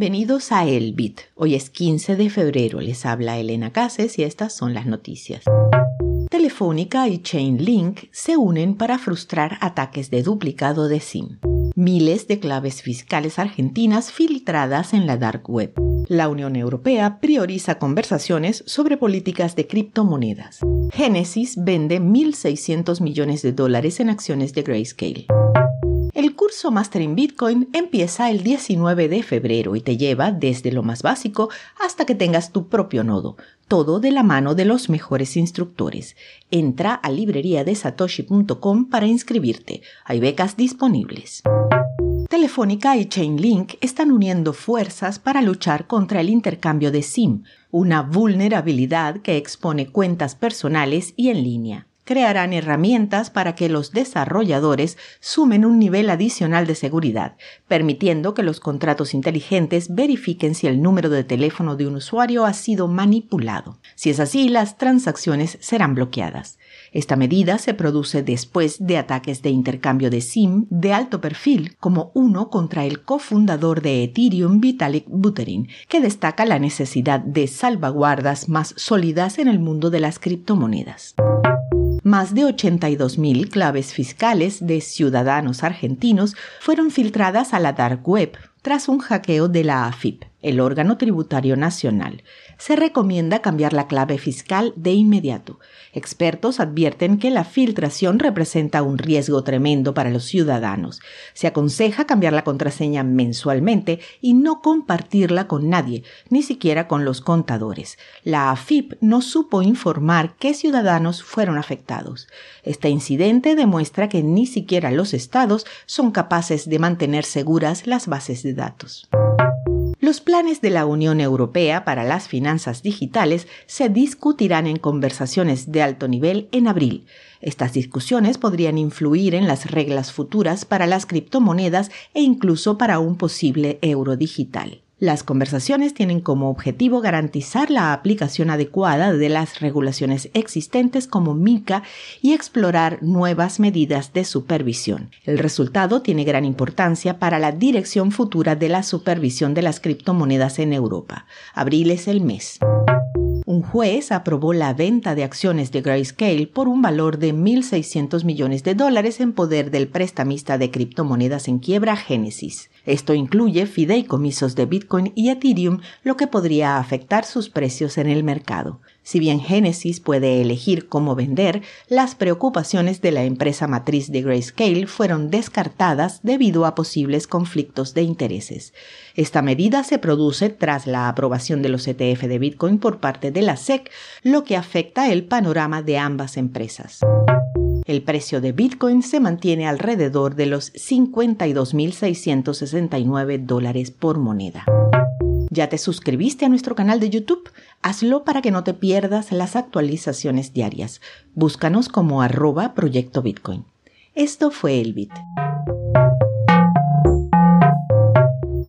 Bienvenidos a Elbit. Hoy es 15 de febrero. Les habla Elena Cases y estas son las noticias. Telefónica y Chainlink se unen para frustrar ataques de duplicado de SIM. Miles de claves fiscales argentinas filtradas en la dark web. La Unión Europea prioriza conversaciones sobre políticas de criptomonedas. Genesis vende 1.600 millones de dólares en acciones de Grayscale. El curso Master in Bitcoin empieza el 19 de febrero y te lleva desde lo más básico hasta que tengas tu propio nodo, todo de la mano de los mejores instructores. Entra a libreriadesatoshi.com para inscribirte. Hay becas disponibles. Telefónica y Chainlink están uniendo fuerzas para luchar contra el intercambio de SIM, una vulnerabilidad que expone cuentas personales y en línea crearán herramientas para que los desarrolladores sumen un nivel adicional de seguridad, permitiendo que los contratos inteligentes verifiquen si el número de teléfono de un usuario ha sido manipulado. Si es así, las transacciones serán bloqueadas. Esta medida se produce después de ataques de intercambio de SIM de alto perfil, como uno contra el cofundador de Ethereum, Vitalik Buterin, que destaca la necesidad de salvaguardas más sólidas en el mundo de las criptomonedas más de 82.000 claves fiscales de ciudadanos argentinos fueron filtradas a la dark web tras un hackeo de la AFIP el órgano tributario nacional, se recomienda cambiar la clave fiscal de inmediato. Expertos advierten que la filtración representa un riesgo tremendo para los ciudadanos. Se aconseja cambiar la contraseña mensualmente y no compartirla con nadie, ni siquiera con los contadores. La AFIP no supo informar qué ciudadanos fueron afectados. Este incidente demuestra que ni siquiera los estados son capaces de mantener seguras las bases de datos. Los planes de la Unión Europea para las finanzas digitales se discutirán en conversaciones de alto nivel en abril. Estas discusiones podrían influir en las reglas futuras para las criptomonedas e incluso para un posible euro digital. Las conversaciones tienen como objetivo garantizar la aplicación adecuada de las regulaciones existentes como MICA y explorar nuevas medidas de supervisión. El resultado tiene gran importancia para la dirección futura de la supervisión de las criptomonedas en Europa. Abril es el mes un juez aprobó la venta de acciones de Grayscale por un valor de 1.600 millones de dólares en poder del prestamista de criptomonedas en quiebra Genesis. Esto incluye fideicomisos de Bitcoin y Ethereum, lo que podría afectar sus precios en el mercado. Si bien Genesis puede elegir cómo vender, las preocupaciones de la empresa matriz de Grayscale fueron descartadas debido a posibles conflictos de intereses. Esta medida se produce tras la aprobación de los ETF de Bitcoin por parte de la SEC, lo que afecta el panorama de ambas empresas. El precio de Bitcoin se mantiene alrededor de los 52.669 dólares por moneda. ¿Ya te suscribiste a nuestro canal de YouTube? Hazlo para que no te pierdas las actualizaciones diarias. Búscanos como arroba Proyecto Bitcoin. Esto fue el Bit.